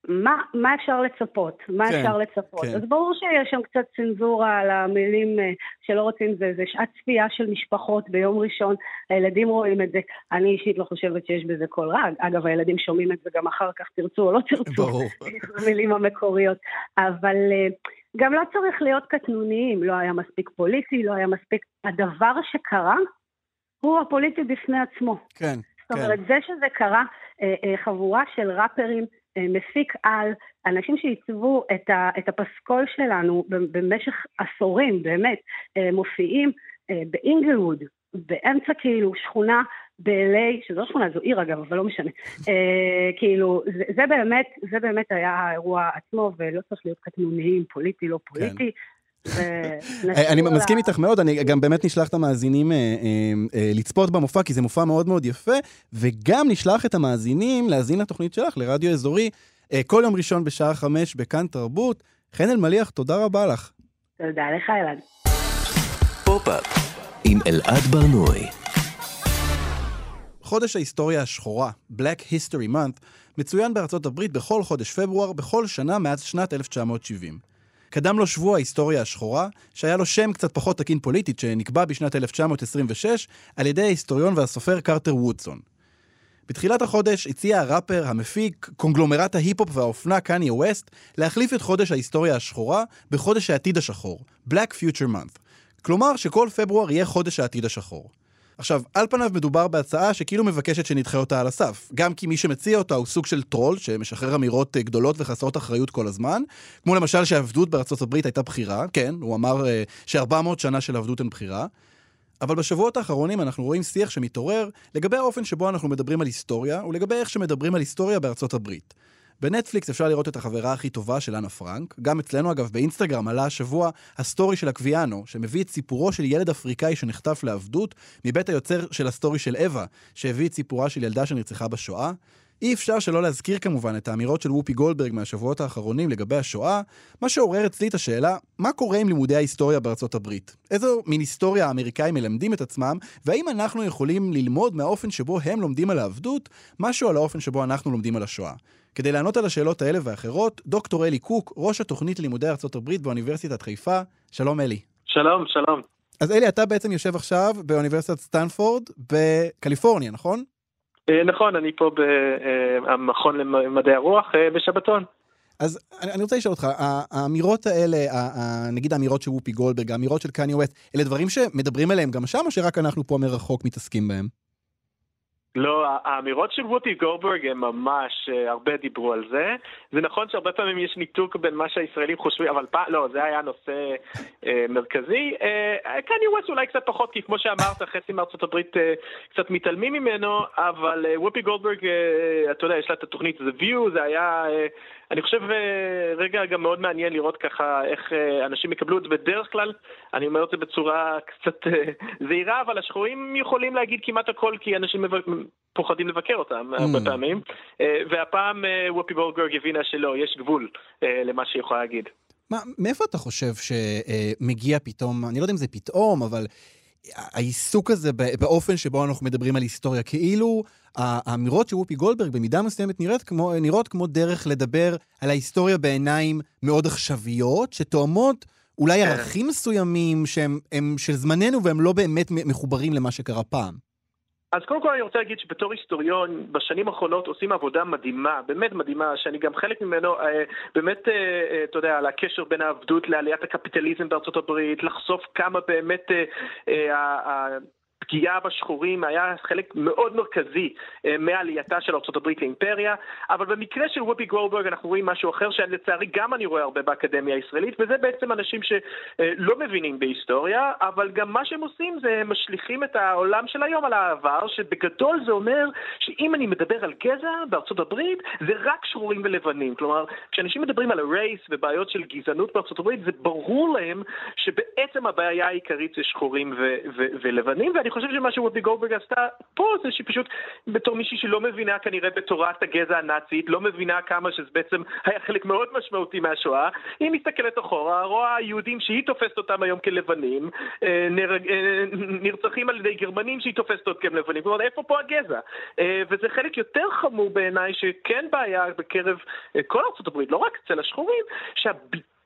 מה, מה אפשר לצפות? מה כן, אפשר לצפות? כן. אז ברור שיש שם קצת צנזורה על המילים אה, שלא רוצים זה, זה שעת צפייה של משפחות ביום ראשון, הילדים רואים את זה, אני אישית לא חושבת שיש בזה כל רע, אגב הילדים שומעים את זה גם אחר כך, תרצו או לא תרצו, ברור. המילים המקוריות, אבל אה, גם לא צריך להיות קטנוניים, לא היה מספיק פוליטי, לא היה מספיק, הדבר שקרה הוא הפוליטי בפני עצמו. כן, זאת אומרת, זה שזה קרה, אה, חבורה של ראפרים, מפיק על, אנשים שעיצבו את, את הפסקול שלנו במשך עשורים, באמת, אה, מופיעים אה, באינגלווד, באמצע כאילו שכונה ב-LA, שזו לא שכונה, זו עיר אגב, אבל לא משנה. אה, כאילו, זה, זה באמת, זה באמת היה האירוע עצמו, ולא צריך להיות קטנוניים, פוליטי, לא פוליטי. אה, אני מסכים איתך מאוד, אני גם באמת נשלח את המאזינים אה, אה, לצפות במופע, כי זה מופע מאוד מאוד יפה, וגם נשלח את המאזינים להאזין לתוכנית שלך, לרדיו אזורי, כל יום ראשון בשעה חמש בכאן תרבות. חן אלמליח, תודה רבה לך. תודה לך, אלעד. פופ-אפ עם אלעד ברנועי. חודש ההיסטוריה השחורה, Black History Month, מצוין בארצות הברית בכל חודש פברואר בכל שנה מאז שנת 1970. קדם לו שבוע ההיסטוריה השחורה, שהיה לו שם קצת פחות תקין פוליטית, שנקבע בשנת 1926 על ידי ההיסטוריון והסופר קרטר וודסון. בתחילת החודש הציע הראפר, המפיק, קונגלומרט ההיפ-הופ והאופנה קניה ווסט, להחליף את חודש ההיסטוריה השחורה בחודש העתיד השחור, Black Future Month. כלומר שכל פברואר יהיה חודש העתיד השחור. עכשיו, על פניו מדובר בהצעה שכאילו מבקשת שנדחה אותה על הסף. גם כי מי שמציע אותה הוא סוג של טרול, שמשחרר אמירות אה, גדולות וחסרות אחריות כל הזמן. כמו למשל שהעבדות בארצות הברית הייתה בחירה, כן, הוא אמר אה, ש-400 שנה של עבדות הן בחירה. אבל בשבועות האחרונים אנחנו רואים שיח שמתעורר לגבי האופן שבו אנחנו מדברים על היסטוריה, ולגבי איך שמדברים על היסטוריה בארצות הברית. בנטפליקס אפשר לראות את החברה הכי טובה של אנה פרנק. גם אצלנו, אגב, באינסטגרם עלה השבוע הסטורי של אקוויאנו, שמביא את סיפורו של ילד אפריקאי שנחטף לעבדות, מבית היוצר של הסטורי של אווה, שהביא את סיפורה של ילדה שנרצחה בשואה. אי אפשר שלא להזכיר כמובן את האמירות של וופי גולדברג מהשבועות האחרונים לגבי השואה, מה שעורר אצלי את השאלה, מה קורה עם לימודי ההיסטוריה בארצות הברית? איזו מין היסטוריה האמריקאים מלמדים את עצמם, והאם אנחנו יכולים ללמוד מהאופן שבו הם לומדים על העבדות, משהו על האופן שבו אנחנו לומדים על השואה? כדי לענות על השאלות האלה ואחרות, דוקטור אלי קוק, ראש התוכנית ללימודי ארצות הברית באוניברסיטת חיפה. שלום אלי. שלום, שלום. אז אלי, אתה בעצם יושב עכשיו באוניברסיטת סטנפורד בקליפורניה, נכון? אה, נכון, אני פה במכון למדעי הרוח אה, בשבתון. אז אני, רוצה לשאול אותך, האמירות האלה, נגיד האמירות של וופי גולדברג, האמירות של קניה ווסט, אלה דברים שמדברים עליהם גם שם, או שרק אנחנו פה מרחוק מתעסקים בהם? לא, האמירות של ווטי גולדברג הם ממש, אה, הרבה דיברו על זה. זה נכון שהרבה פעמים יש ניתוק בין מה שהישראלים חושבים, אבל פעם, לא, זה היה נושא אה, מרכזי. אה, קניה ווסט אולי קצת פחות, כי כמו שאמרת, חצי מארצות הברית אה, קצת מתעלמים ממנו, אבל אה, ווטי גולדברג, אה, אתה יודע, יש לה את התוכנית The View, זה היה... אה, אני חושב אה, רגע גם מאוד מעניין לראות ככה איך אה, אנשים יקבלו את זה בדרך כלל, אני אומר את זה בצורה קצת אה, זהירה, אבל השחורים יכולים להגיד כמעט הכל כי אנשים. פוחדים לבקר אותם הרבה פעמים, והפעם וופי גולדברג הבינה שלא, יש גבול למה שהיא יכולה להגיד. מה, מאיפה אתה חושב שמגיע פתאום, אני לא יודע אם זה פתאום, אבל העיסוק הזה באופן שבו אנחנו מדברים על היסטוריה, כאילו האמירות של וופי גולדברג במידה מסוימת נראית כמו, נראות כמו דרך לדבר על ההיסטוריה בעיניים מאוד עכשוויות, שתואמות אולי כן. ערכים מסוימים שהם הם של זמננו והם לא באמת מחוברים למה שקרה פעם. אז קודם כל אני רוצה להגיד שבתור היסטוריון, בשנים האחרונות עושים עבודה מדהימה, באמת מדהימה, שאני גם חלק ממנו, אה, באמת, אה, אה, אתה יודע, על הקשר בין העבדות לעליית הקפיטליזם בארצות הברית, לחשוף כמה באמת פגיעה בשחורים היה חלק מאוד מרכזי אה, מעלייתה של ארה"ב לאימפריה, אבל במקרה של וופי גולדברג אנחנו רואים משהו אחר שלצערי גם אני רואה הרבה באקדמיה הישראלית, וזה בעצם אנשים שלא מבינים בהיסטוריה, אבל גם מה שהם עושים זה הם משליכים את העולם של היום על העבר, שבגדול זה אומר שאם אני מדבר על גזע בארצות הברית, זה רק שחורים ולבנים. כלומר, כשאנשים מדברים על הרייס ובעיות של גזענות בארצות הברית, זה ברור להם שבעצם הבעיה העיקרית זה שחורים ו- ו- ולבנים, ואני חושב שמה שווופי גולדברג עשתה פה זה שהיא פשוט, בתור מישהי שלא מבינה כנראה בתורת הגזע הנאצית, לא מבינה כמה שזה בעצם היה חלק מאוד משמעותי מהשואה, היא מסתכלת אחורה, רואה יהודים שהיא תופסת אותם היום כלבנים, אה, אה, נרצחים על ידי גרמנים שהיא תופסת אותם כלבנים, כלומר איפה פה הגזע? אה, וזה חלק יותר חמור בעיניי שכן בעיה בקרב כל הברית, לא רק אצל השחורים, שה...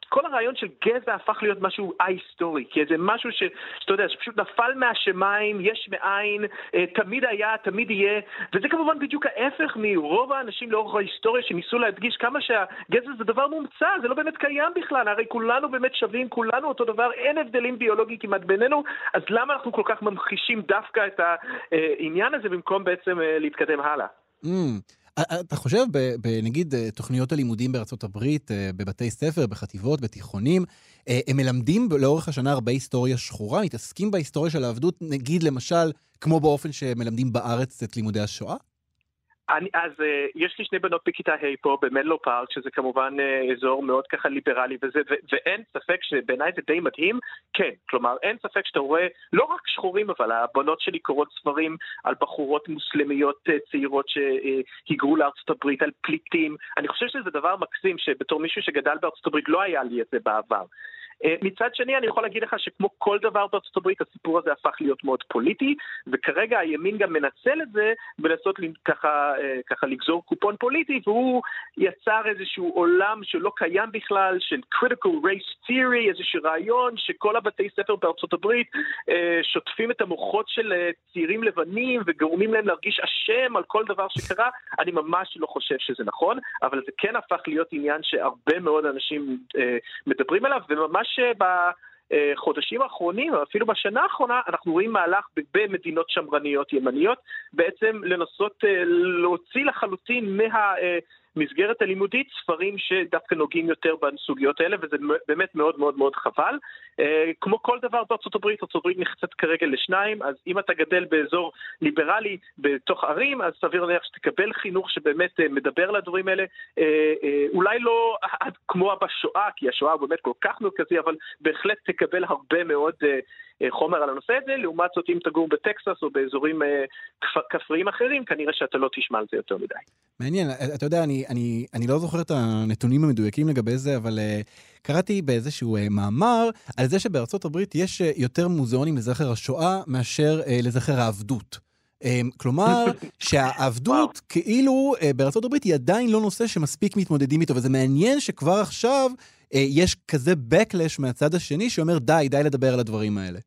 כל הרעיון של גזע הפך להיות משהו א-היסטורי, כי זה משהו ש, שאתה יודע, שפשוט נפל מהשמיים, יש מאין, אה, תמיד היה, תמיד יהיה, וזה כמובן בדיוק ההפך מרוב האנשים לאורך ההיסטוריה שניסו להדגיש כמה שהגזע זה דבר מומצא, זה לא באמת קיים בכלל, הרי כולנו באמת שווים, כולנו אותו דבר, אין הבדלים ביולוגיים כמעט בינינו, אז למה אנחנו כל כך ממחישים דווקא את העניין הזה במקום בעצם אה, להתקדם הלאה? Mm. אתה חושב, בנגיד אה, תוכניות הלימודים בארצות הברית, אה, בבתי ספר, בחטיבות, בתיכונים, אה, הם מלמדים לאורך השנה הרבה היסטוריה שחורה? מתעסקים בהיסטוריה של העבדות, נגיד למשל, כמו באופן שמלמדים בארץ את לימודי השואה? אני, אז uh, יש לי שני בנות בכיתה ה' פה במנלו פארק, שזה כמובן uh, אזור מאוד ככה ליברלי וזה, ו- ואין ספק שבעיניי זה די מדהים, כן, כלומר אין ספק שאתה רואה לא רק שחורים, אבל הבנות שלי קוראות ספרים על בחורות מוסלמיות uh, צעירות שהיגרו לארצות הברית, על פליטים, אני חושב שזה דבר מקסים שבתור מישהו שגדל בארצות הברית לא היה לי את זה בעבר. אה, מצד שני, אני יכול להגיד לך שכמו כל דבר בארצות הברית, הסיפור הזה הפך להיות מאוד פוליטי, וכרגע הימין גם מנצל את זה בלנסות ל- ככה, אה, ככה לגזור קופון פוליטי, והוא יצר איזשהו עולם שלא קיים בכלל, של critical race theory, איזשהו רעיון שכל הבתי ספר בארצות הברית אה, שוטפים את המוחות של צעירים לבנים וגורמים להם להרגיש אשם על כל דבר שקרה. אני ממש לא חושב שזה נכון, אבל זה כן הפך להיות עניין שהרבה מאוד אנשים מדברים עליו, וממש אה, ב... אה, האחרונים, אפילו בשנה האחרונה, אנחנו רואים מהלך במדינות שמרניות ימניות, בעצם לנסות אה, להוציא לחלוטין מהמסגרת הלימודית ספרים שדווקא נוגעים יותר בסוגיות האלה, וזה באמת מאוד מאוד מאוד חבל. אה, כמו כל דבר בארצות הברית, ארצות הברית נחצת כרגע לשניים, אז אם אתה גדל באזור ליברלי בתוך ערים, אז סביר להניח שתקבל חינוך שבאמת אה, מדבר על הדברים האלה. אה, אולי לא כמו בשואה, כי השואה הוא באמת כל כך מרכזי, אבל בהחלט תקבל הרבה מאוד חומר על הנושא הזה. לעומת זאת, אם תגור בטקסס או באזורים אה, כפ- כפריים אחרים, כנראה שאתה לא תשמע על זה יותר מדי. מעניין, אתה יודע, אני, אני, אני לא זוכר את הנתונים המדויקים לגבי זה, אבל קראתי באיזשהו מאמר על זה שבארצות הברית יש יותר מוזיאונים לזכר השואה מאשר לזכר העבדות. Um, כלומר, שהעבדות כאילו uh, בארצות הברית היא עדיין לא נושא שמספיק מתמודדים איתו, וזה מעניין שכבר עכשיו uh, יש כזה backlash מהצד השני שאומר די, די לדבר על הדברים האלה.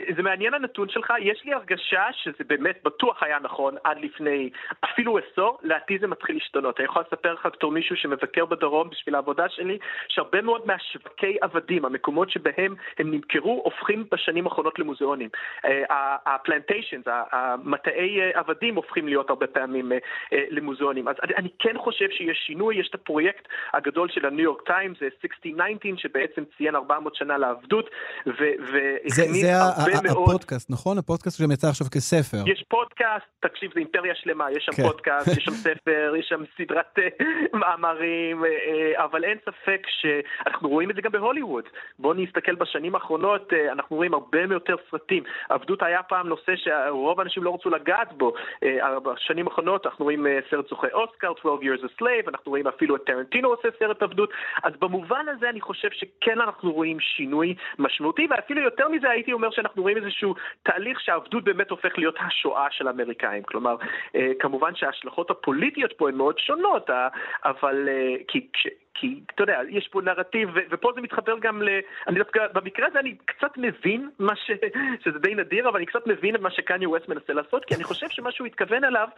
אה, זה מעניין הנתון שלך, יש לי הרגשה שזה באמת בטוח היה נכון עד לפני אפילו עשור, לעתיד זה מתחיל להשתנות. אני יכול לספר לך בתור מישהו שמבקר בדרום בשביל העבודה שלי, שהרבה מאוד מהשווקי עבדים, המקומות שבהם הם נמכרו, הופכים בשנים האחרונות למוזיאונים. הפלנטיישנס, המטעי אה, עבדים הופכים להיות הרבה פעמים אה, אה, למוזיאונים. אז אני, כן חושב שיש שינוי, יש את הפרויקט הגדול של הניו יורק טיימס, 6019, שבעצם ציין 400 שנה לעבדות, ו- זה, והכניס זה ה- הרבה ה- מאוד... הפודקאסט, נכון? הפודקאסט שגם יצא עכשיו כספר. יש פודקאסט, תקשיב, זה אימפריה שלמה, יש שם כן. פודקאסט, יש שם ספר, יש שם סדרת אה, מאמרים, אה, אה, אבל אין ספק שאנחנו רואים את זה גם בהוליווד. בואו נסתכל בשנים האחרונות, אנחנו רואים הרבה יותר סרטים. עבדות היה פעם נושא שרוב האנשים לא רצו לגעת בו. בשנים האחרונות אנחנו רואים סרט זוכה אוסקר, 12 Years a Slave, אנחנו רואים אפילו את טרנטינו עושה סרט עבדות, אז במובן הזה אני חושב שכן אנחנו רואים שינוי משמעותי, ואפילו יותר מזה הייתי אומר שאנחנו רואים איזשהו תהליך שהעבדות באמת הופך להיות השואה של האמריקאים. כלומר, אה, כמובן שההשלכות הפוליטיות פה הן מאוד שונות, אה, אבל אה, כי... כי, אתה יודע, יש פה נרטיב, ו- ופה זה מתחבר גם ל... אני דווקא, במקרה הזה אני קצת מבין מה ש... שזה די נדיר, אבל אני קצת מבין את מה שקניה ווסט מנסה לעשות, כי אני חושב שמה שהוא התכוון אליו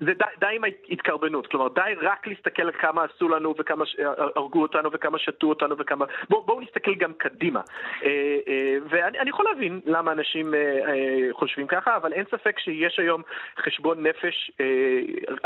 זה די, די עם ההתקרבנות. כלומר, די רק להסתכל על כמה עשו לנו, וכמה ש- הרגו אותנו, וכמה שתו אותנו, וכמה... בואו בוא נסתכל גם קדימה. אה, אה, ואני אני יכול להבין למה אנשים אה, חושבים ככה, אבל אין ספק שיש היום חשבון נפש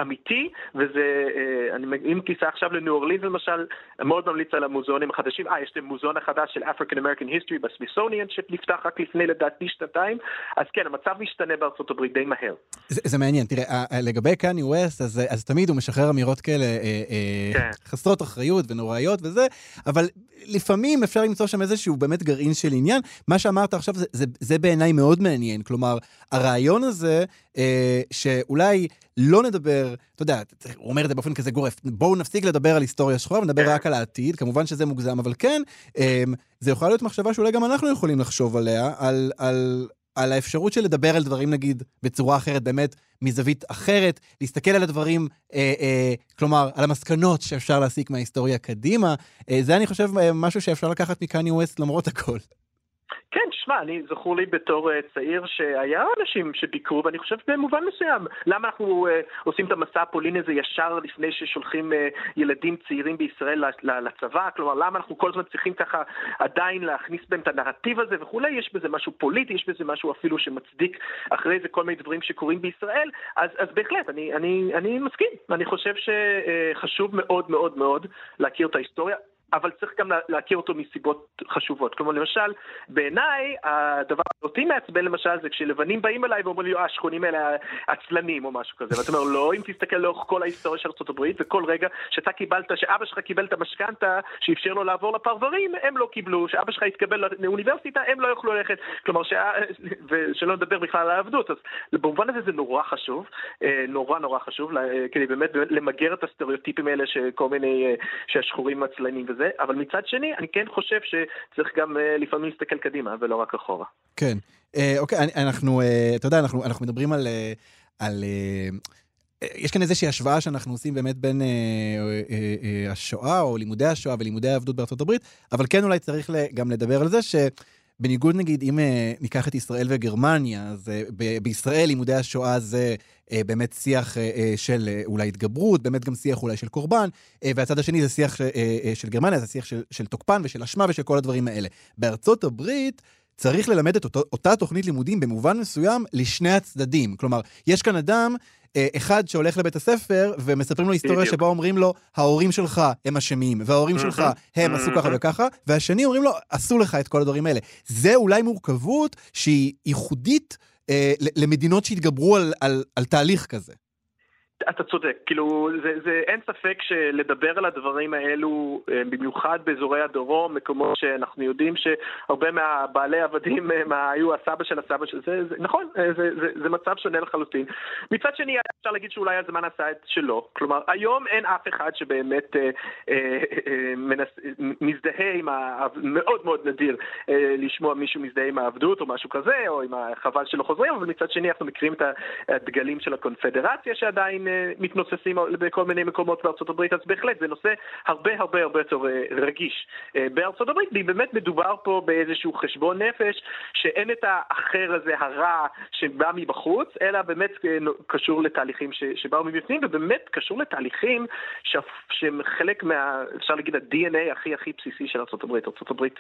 אמיתי, וזה... אני, אם תיסע עכשיו לניו אורלינס למשל, מאוד ממליץ על המוזיאונים החדשים. אה, יש את המוזיאון החדש של African American History בסמיסוניאן שנפתח רק לפני לדעתי שנתיים. אז כן, המצב משתנה בארצות הברית די מהר. זה, זה מעניין, תראה, ה- ה- לגבי קני ווסט, אז, אז תמיד הוא משחרר אמירות כאלה אה, אה, כן. חסרות אחריות ונוראיות וזה, אבל לפעמים אפשר למצוא שם איזשהו באמת גרעין של עניין. מה שאמרת עכשיו זה, זה, זה בעיניי מאוד מעניין. כלומר, הרעיון הזה, אה, שאולי לא נדבר, אתה יודע, הוא אומר את זה באופן כזה גורף, בואו נפסיק לדבר על היסטוריה שחורה ונדבר רק על העתיד, כמובן שזה מוגזם, אבל כן, אה, זה יכולה להיות מחשבה שאולי גם אנחנו יכולים לחשוב עליה, על, על, על האפשרות של לדבר על דברים, נגיד, בצורה אחרת, באמת, מזווית אחרת, להסתכל על הדברים, אה, אה, כלומר, על המסקנות שאפשר להסיק מההיסטוריה קדימה. אה, זה, אני חושב, אה, משהו שאפשר לקחת מקניה ווסט למרות הכל. כן, תשמע, אני זכור לי בתור uh, צעיר שהיה אנשים שביקרו, ואני חושב במובן מסוים, למה אנחנו uh, עושים את המסע הפולין הזה ישר לפני ששולחים uh, ילדים צעירים בישראל לצבא? כלומר, למה אנחנו כל הזמן צריכים ככה עדיין להכניס בהם את הנרטיב הזה וכולי? יש בזה משהו פוליטי, יש בזה משהו אפילו שמצדיק אחרי זה כל מיני דברים שקורים בישראל, אז, אז בהחלט, אני, אני, אני מסכים. אני חושב שחשוב מאוד מאוד מאוד להכיר את ההיסטוריה. אבל צריך גם להכיר אותו מסיבות חשובות. כלומר, למשל, בעיניי, הדבר אותי מעצבן למשל זה כשלבנים באים אליי ואומרים לי, אה, השכונים האלה עצלנים או משהו כזה. ואתה אומר, לא, אם תסתכל לאורך כל ההיסטוריה של ארה"ב, וכל רגע שאתה קיבלת, שאבא שלך קיבל את המשכנתה שאפשר לו לעבור לפרברים, הם לא קיבלו, שאבא שלך התקבל לאוניברסיטה, הם לא יוכלו ללכת. כלומר, ש... ושלא נדבר בכלל על העבדות. אז במובן הזה זה נורא חשוב, אה, נורא נורא חשוב, כדי באמת למגר את הסטריאוטיפים האלה שכל מיני, אה, שהשחורים עצלנים וזה. זה, אבל מצד שני, אני כן חושב שצריך גם uh, לפעמים להסתכל קדימה ולא רק אחורה. כן. Uh, אוקיי, אנחנו, uh, אתה יודע, אנחנו, אנחנו מדברים על... Uh, על uh, יש כאן איזושהי השוואה שאנחנו עושים באמת בין אה, אה, אה, השואה או לימודי השואה ולימודי העבדות בארצות הברית, אבל כן אולי צריך גם לדבר על זה ש... בניגוד נגיד, אם uh, ניקח את ישראל וגרמניה, אז ב- בישראל לימודי השואה זה באמת שיח uh, uh, של אולי התגברות, באמת גם שיח אולי של קורבן, והצד השני זה שיח של גרמניה, זה שיח של, של תוקפן ושל אשמה ושל כל הדברים האלה. בארצות הברית... צריך ללמד את אותו, אותה תוכנית לימודים במובן מסוים לשני הצדדים. כלומר, יש כאן אדם אה, אחד שהולך לבית הספר ומספרים לו היסטוריה שבה אומרים לו, ההורים שלך הם אשמים, וההורים שלך הם עשו ככה וככה, והשני אומרים לו, עשו לך את כל הדברים האלה. זה אולי מורכבות שהיא ייחודית אה, למדינות שהתגברו על, על, על תהליך כזה. אתה צודק, כאילו, זה, זה, אין ספק שלדבר על הדברים האלו, אה, במיוחד באזורי הדרום, מקומות שאנחנו יודעים שהרבה מהבעלי עבדים הם היו הסבא של הסבא של זה, זה נכון, אה, זה, זה, זה מצב שונה לחלוטין. מצד שני, אפשר להגיד שאולי הזמן עשה את שלו, כלומר, היום אין אף אחד שבאמת אה, אה, אה, מנס, מזדהה עם ה... מאוד מאוד נדיר אה, לשמוע מישהו מזדהה עם העבדות או משהו כזה, או עם החבל שלא חוזרים, אבל מצד שני אנחנו מכירים את הדגלים של הקונפדרציה שעדיין... מתנוססים בכל מיני מקומות בארצות הברית, אז בהחלט זה נושא הרבה הרבה הרבה יותר אה, רגיש אה, בארצות הברית, ובאמת מדובר פה באיזשהו חשבון נפש שאין את האחר הזה, הרע, שבא מבחוץ, אלא באמת אה, קשור לתהליכים שבאו מבפנים, ובאמת קשור לתהליכים שהם חלק מה, אפשר להגיד, ה-DNA הכי הכי בסיסי של ארצות הברית. ארצות הברית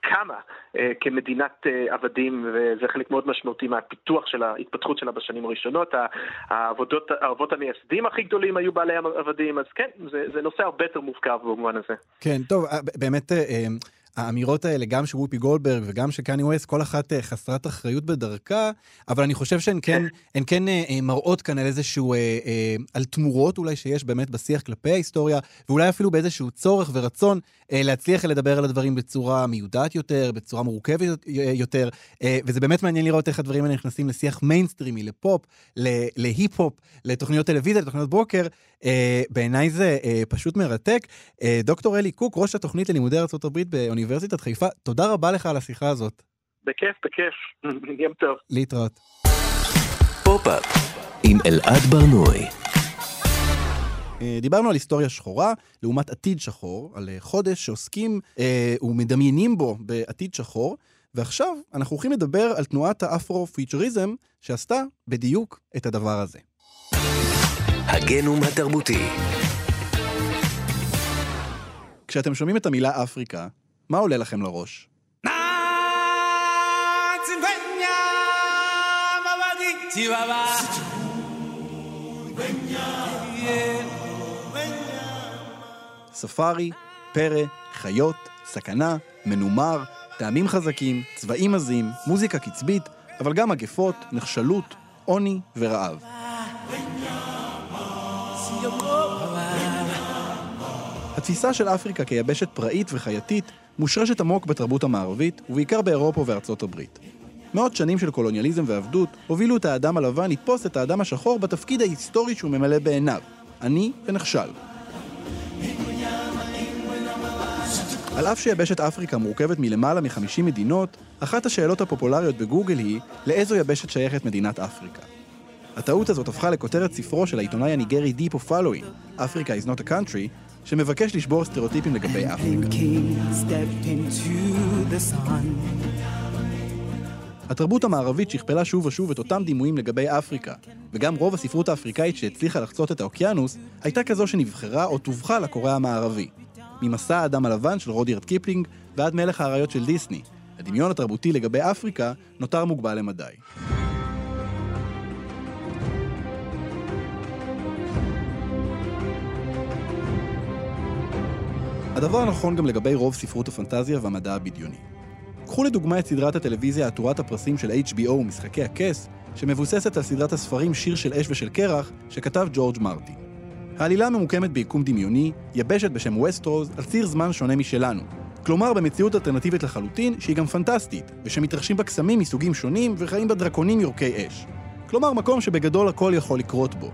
קמה אה, כמדינת אה, עבדים, וזה חלק מאוד משמעותי מהפיתוח של ההתפתחות שלה בשנים הראשונות. העבודות, האבות המייסדים הכי גדולים היו בעלי עבדים, אז כן, זה, זה נושא הרבה יותר מורכב במובן הזה. כן, טוב, אה, באמת... האמירות האלה, גם של וופי גולדברג וגם של קני ווסט, כל אחת חסרת אחריות בדרכה, אבל אני חושב שהן כן, הן כן מראות כאן על איזשהו, על תמורות אולי שיש באמת בשיח כלפי ההיסטוריה, ואולי אפילו באיזשהו צורך ורצון להצליח לדבר על הדברים בצורה מיודעת יותר, בצורה מורכבת יותר, וזה באמת מעניין לראות איך הדברים האלה נכנסים לשיח מיינסטרימי, לפופ, להיפ-הופ, לתוכניות טלוויזיה, לתוכניות בוקר. בעיניי זה פשוט מרתק. דוקטור אלי קוק, ראש התוכנית ללימודי ארה"ב באוניברסיטת חיפה. תודה רבה לך על השיחה הזאת. בכיף, בכיף. יום טוב. להתראות. פופ-אפ עם אלעד ברנועי. אה, דיברנו על היסטוריה שחורה לעומת עתיד שחור, על אה, חודש שעוסקים אה, ומדמיינים בו בעתיד שחור, ועכשיו אנחנו הולכים לדבר על תנועת ה Afrofuturism שעשתה בדיוק את הדבר הזה. הגנום התרבותי כשאתם שומעים את המילה אפריקה, מה עולה לכם לראש? ספארי, פרא, חיות, סכנה, מנומר, טעמים חזקים, צבעים עזים, מוזיקה קצבית, אבל גם מגפות, נחשלות, עוני ורעב. התפיסה של אפריקה כיבשת פראית וחייתית מושרשת עמוק בתרבות המערבית, ובעיקר באירופה ובארצות הברית. מאות שנים של קולוניאליזם ועבדות הובילו את האדם הלבן לתפוס את האדם השחור בתפקיד ההיסטורי שהוא ממלא בעיניו, עני ונכשל. על אף שיבשת אפריקה מורכבת מלמעלה מ-50 מדינות, אחת השאלות הפופולריות בגוגל היא, לאיזו יבשת שייכת מדינת אפריקה? הטעות הזאת הפכה לכותרת ספרו של העיתונאי הניגרי דיפו פלואין, Africa is not a country, שמבקש לשבור סטריאוטיפים לגבי אפריקה. התרבות המערבית שכפלה שוב ושוב את אותם דימויים לגבי אפריקה, וגם רוב הספרות האפריקאית שהצליחה לחצות את האוקיינוס, הייתה כזו שנבחרה או תווכה לקורא המערבי. ממשא האדם הלבן של רודיארד קיפלינג ועד מלך האריות של דיסני, הדמיון התרבותי לגבי אפריקה נותר מוגבל למדי. הדבר נכון גם לגבי רוב ספרות הפנטזיה והמדע הבדיוני. קחו לדוגמה את סדרת הטלוויזיה עטורת הפרסים של HBO, משחקי הכס, שמבוססת על סדרת הספרים שיר של אש ושל קרח, שכתב ג'ורג' מרטין. העלילה ממוקמת ביקום דמיוני, יבשת בשם ווסטרוז, על ציר זמן שונה משלנו. כלומר, במציאות אלטרנטיבית לחלוטין, שהיא גם פנטסטית, ושמתרחשים בה קסמים מסוגים שונים, וחיים בה דרקונים יורקי אש. כלומר, מקום שבגדול הכל יכול לקרות בו.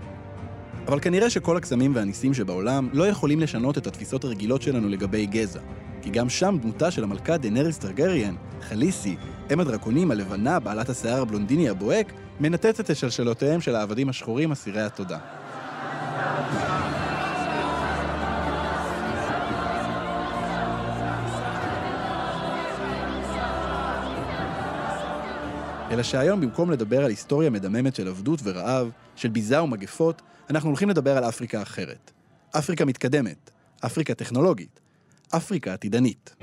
אבל כנראה שכל הקסמים והניסים שבעולם לא יכולים לשנות את התפיסות הרגילות שלנו לגבי גזע. כי גם שם דמותה של המלכה דנריס טרגריאן, חליסי, אם הדרקונים הלבנה, בעלת השיער הבלונדיני הבוהק, מנתצת את שלשלותיהם של העבדים השחורים אסירי התודה. אלא שהיום במקום לדבר על היסטוריה מדממת של עבדות ורעב, של ביזה ומגפות, אנחנו הולכים לדבר על אפריקה אחרת. אפריקה מתקדמת, אפריקה טכנולוגית, אפריקה עתידנית.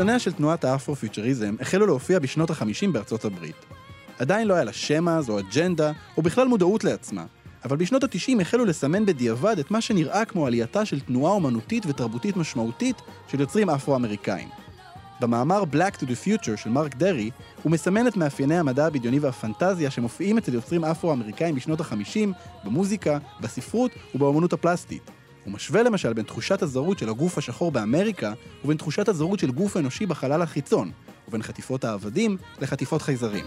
ניצניה של תנועת האפרו-פיוטריזם החלו להופיע בשנות ה-50 בארצות הברית. עדיין לא היה לה שם אז או אג'נדה, או בכלל מודעות לעצמה, אבל בשנות ה-90 החלו לסמן בדיעבד את מה שנראה כמו עלייתה של תנועה אומנותית ותרבותית משמעותית של יוצרים אפרו-אמריקאים. במאמר Black to the Future של מרק דרעי, הוא מסמן את מאפייני המדע הבדיוני והפנטזיה שמופיעים אצל יוצרים אפרו-אמריקאים בשנות ה-50, במוזיקה, בספרות ובאמנות הפלסטית. הוא משווה למשל בין תחושת הזרות של הגוף השחור באמריקה ובין תחושת הזרות של גוף אנושי בחלל החיצון, ובין חטיפות העבדים לחטיפות חייזרים.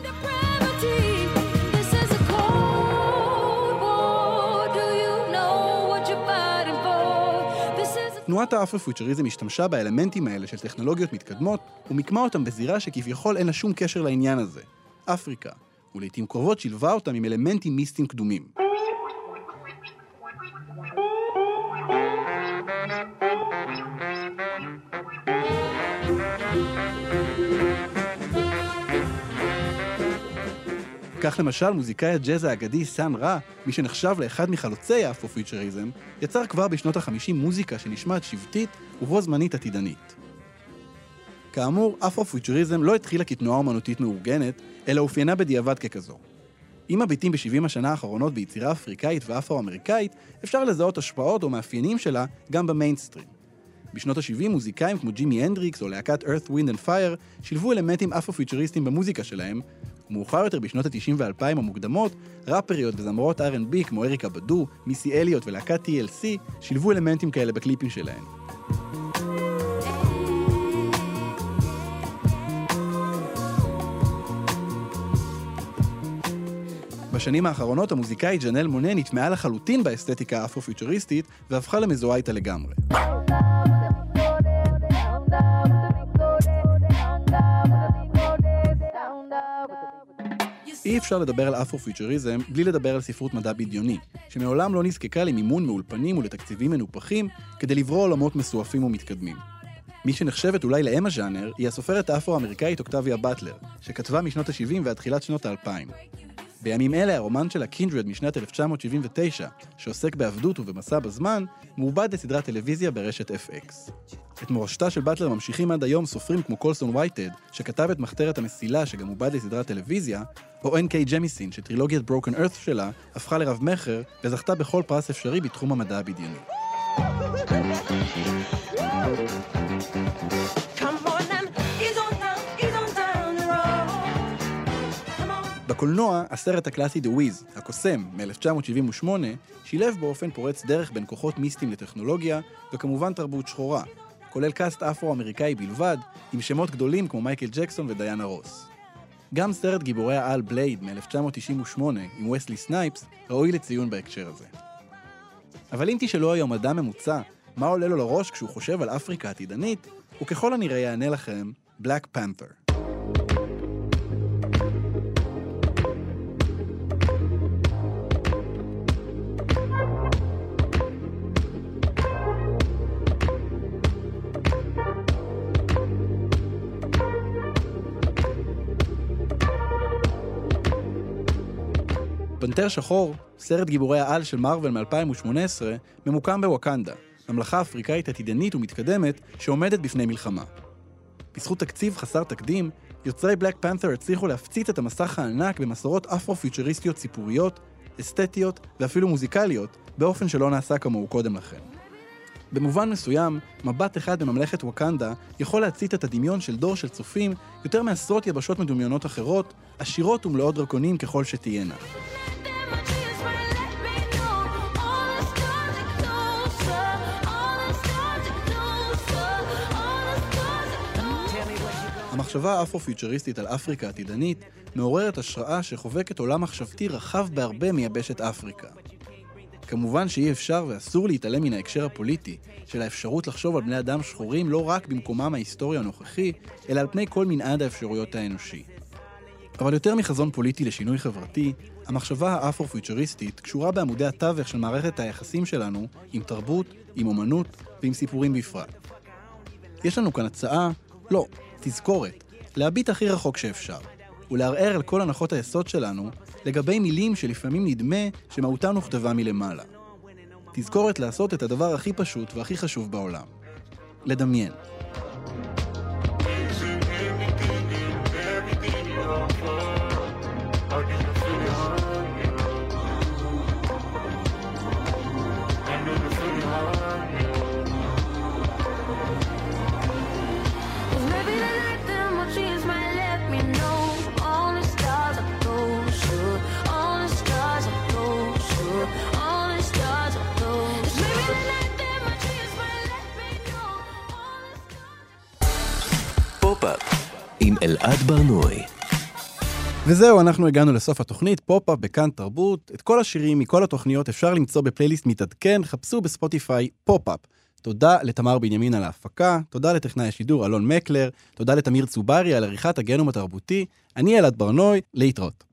תנועת האפרו-פיוטריזם השתמשה באלמנטים האלה של טכנולוגיות מתקדמות, ומיקמה אותם בזירה שכביכול אין לה שום קשר לעניין הזה, אפריקה, ולעיתים קרובות שילבה אותם עם אלמנטים מיסטיים קדומים. כך למשל מוזיקאי הג'אז האגדי סאן רא, מי שנחשב לאחד מחלוצי ה Afrofuturism, יצר כבר בשנות ה-50 מוזיקה שנשמעת שבטית ובו זמנית עתידנית. כאמור, Afrofuturism לא התחילה כתנועה אומנותית מאורגנת, אלא אופיינה בדיעבד ככזו. אם מביטים ב-70 השנה האחרונות ביצירה אפריקאית ואפרו-אמריקאית, אפשר לזהות השפעות או מאפיינים שלה גם במיינסטרים. בשנות ה-70 מוזיקאים כמו ג'ימי הנדריקס או להקת Earth, Wind and Fire שילבו אלמנטים אפרו-פיוטריסטיים במוזיקה שלהם, ומאוחר יותר בשנות ה-90 וה-2000 המוקדמות, ראפריות וזמרות R&B כמו אריקה בדו, מיסי אליוט ולהקת TLC שילבו אלמנטים כאלה בקליפים שלהם. בשנים האחרונות המוזיקאית ג'נל מונה נטמעה לחלוטין באסתטיקה האפרו-פיוטריסטית והפכה למזוהה איתה לגמרי. אי אפשר לדבר על אפרו-פיוטריזם בלי לדבר על ספרות מדע בדיוני, שמעולם לא נזקקה למימון מאולפנים ולתקציבים מנופחים כדי לברוא עולמות מסועפים ומתקדמים. מי שנחשבת אולי לאם הז'אנר היא הסופרת האפרו-אמריקאית אוקטביה באטלר, שכתבה משנות ה-70 ועד תחילת שנות ה-2000. בימים אלה הרומן שלה קינדרד משנת 1979, שעוסק בעבדות ובמסע בזמן, מעובד לסדרת טלוויזיה ברשת FX. את מורשתה של באטלר ממשיכים עד היום סופרים כמו קולסון וייטד, שכתב את מחתרת המסילה שגם עובד לסדרת טלוויזיה, או N.K. ג'מיסין, שטרילוגיית ברוקן ארת שלה הפכה לרב-מכר וזכתה בכל פרס אפשרי בתחום המדע הבדיוני. בקולנוע, הסרט הקלאסי The Wiz, הקוסם, מ-1978, שילב באופן פורץ דרך בין כוחות מיסטיים לטכנולוגיה, וכמובן תרבות שחורה, כולל קאסט אפרו-אמריקאי בלבד, עם שמות גדולים כמו מייקל ג'קסון ודיאנה רוס. גם סרט גיבורי העל Blade מ-1998 עם וסלי סנייפס ראוי לציון בהקשר הזה. אבל אם תשאלו היום אדם ממוצע מה עולה לו לראש כשהוא חושב על אפריקה עתידנית, הוא ככל הנראה יענה לכם Black Panther. פנתר שחור, סרט גיבורי העל של מארוול מ-2018, ממוקם בווקנדה, ממלכה אפריקאית עתידנית ומתקדמת שעומדת בפני מלחמה. בזכות תקציב חסר תקדים, יוצרי בלק פנת'ר הצליחו להפציץ את המסך הענק במסורות אפרו-פיוטריסטיות סיפוריות, אסתטיות ואפילו מוזיקליות, באופן שלא נעשה כמוהו קודם לכן. במובן מסוים, מבט אחד בממלכת ווקנדה יכול להצית את הדמיון של דור של צופים יותר מעשרות יבשות מדומיונות אחרות, עשירות ומלאות דרקונים ככל שתהיינה. המחשבה האפרו-פיוטריסטית על אפריקה עתידנית מעוררת השראה שחובקת עולם מחשבתי רחב בהרבה מיבשת אפריקה. כמובן שאי אפשר ואסור להתעלם מן ההקשר הפוליטי של האפשרות לחשוב על בני אדם שחורים לא רק במקומם ההיסטורי הנוכחי, אלא על פני כל מנעד האפשרויות האנושי. אבל יותר מחזון פוליטי לשינוי חברתי, המחשבה האפרו-פיוטריסטית קשורה בעמודי התווך של מערכת היחסים שלנו עם תרבות, עם אומנות ועם סיפורים בפרט. יש לנו כאן הצעה, לא, תזכורת, להביט הכי רחוק שאפשר, ולערער על כל הנחות היסוד שלנו לגבי מילים שלפעמים נדמה שמהותן הוכתבה מלמעלה. תזכורת לעשות את הדבר הכי פשוט והכי חשוב בעולם. לדמיין. אלעד ברנועי. וזהו, אנחנו הגענו לסוף התוכנית, פופ-אפ בכאן תרבות. את כל השירים מכל התוכניות אפשר למצוא בפלייליסט מתעדכן, חפשו בספוטיפיי פופ-אפ. תודה לתמר בנימין על ההפקה, תודה לטכנאי השידור אלון מקלר, תודה לתמיר צוברי על עריכת הגנום התרבותי. אני אלעד ברנועי, להתראות.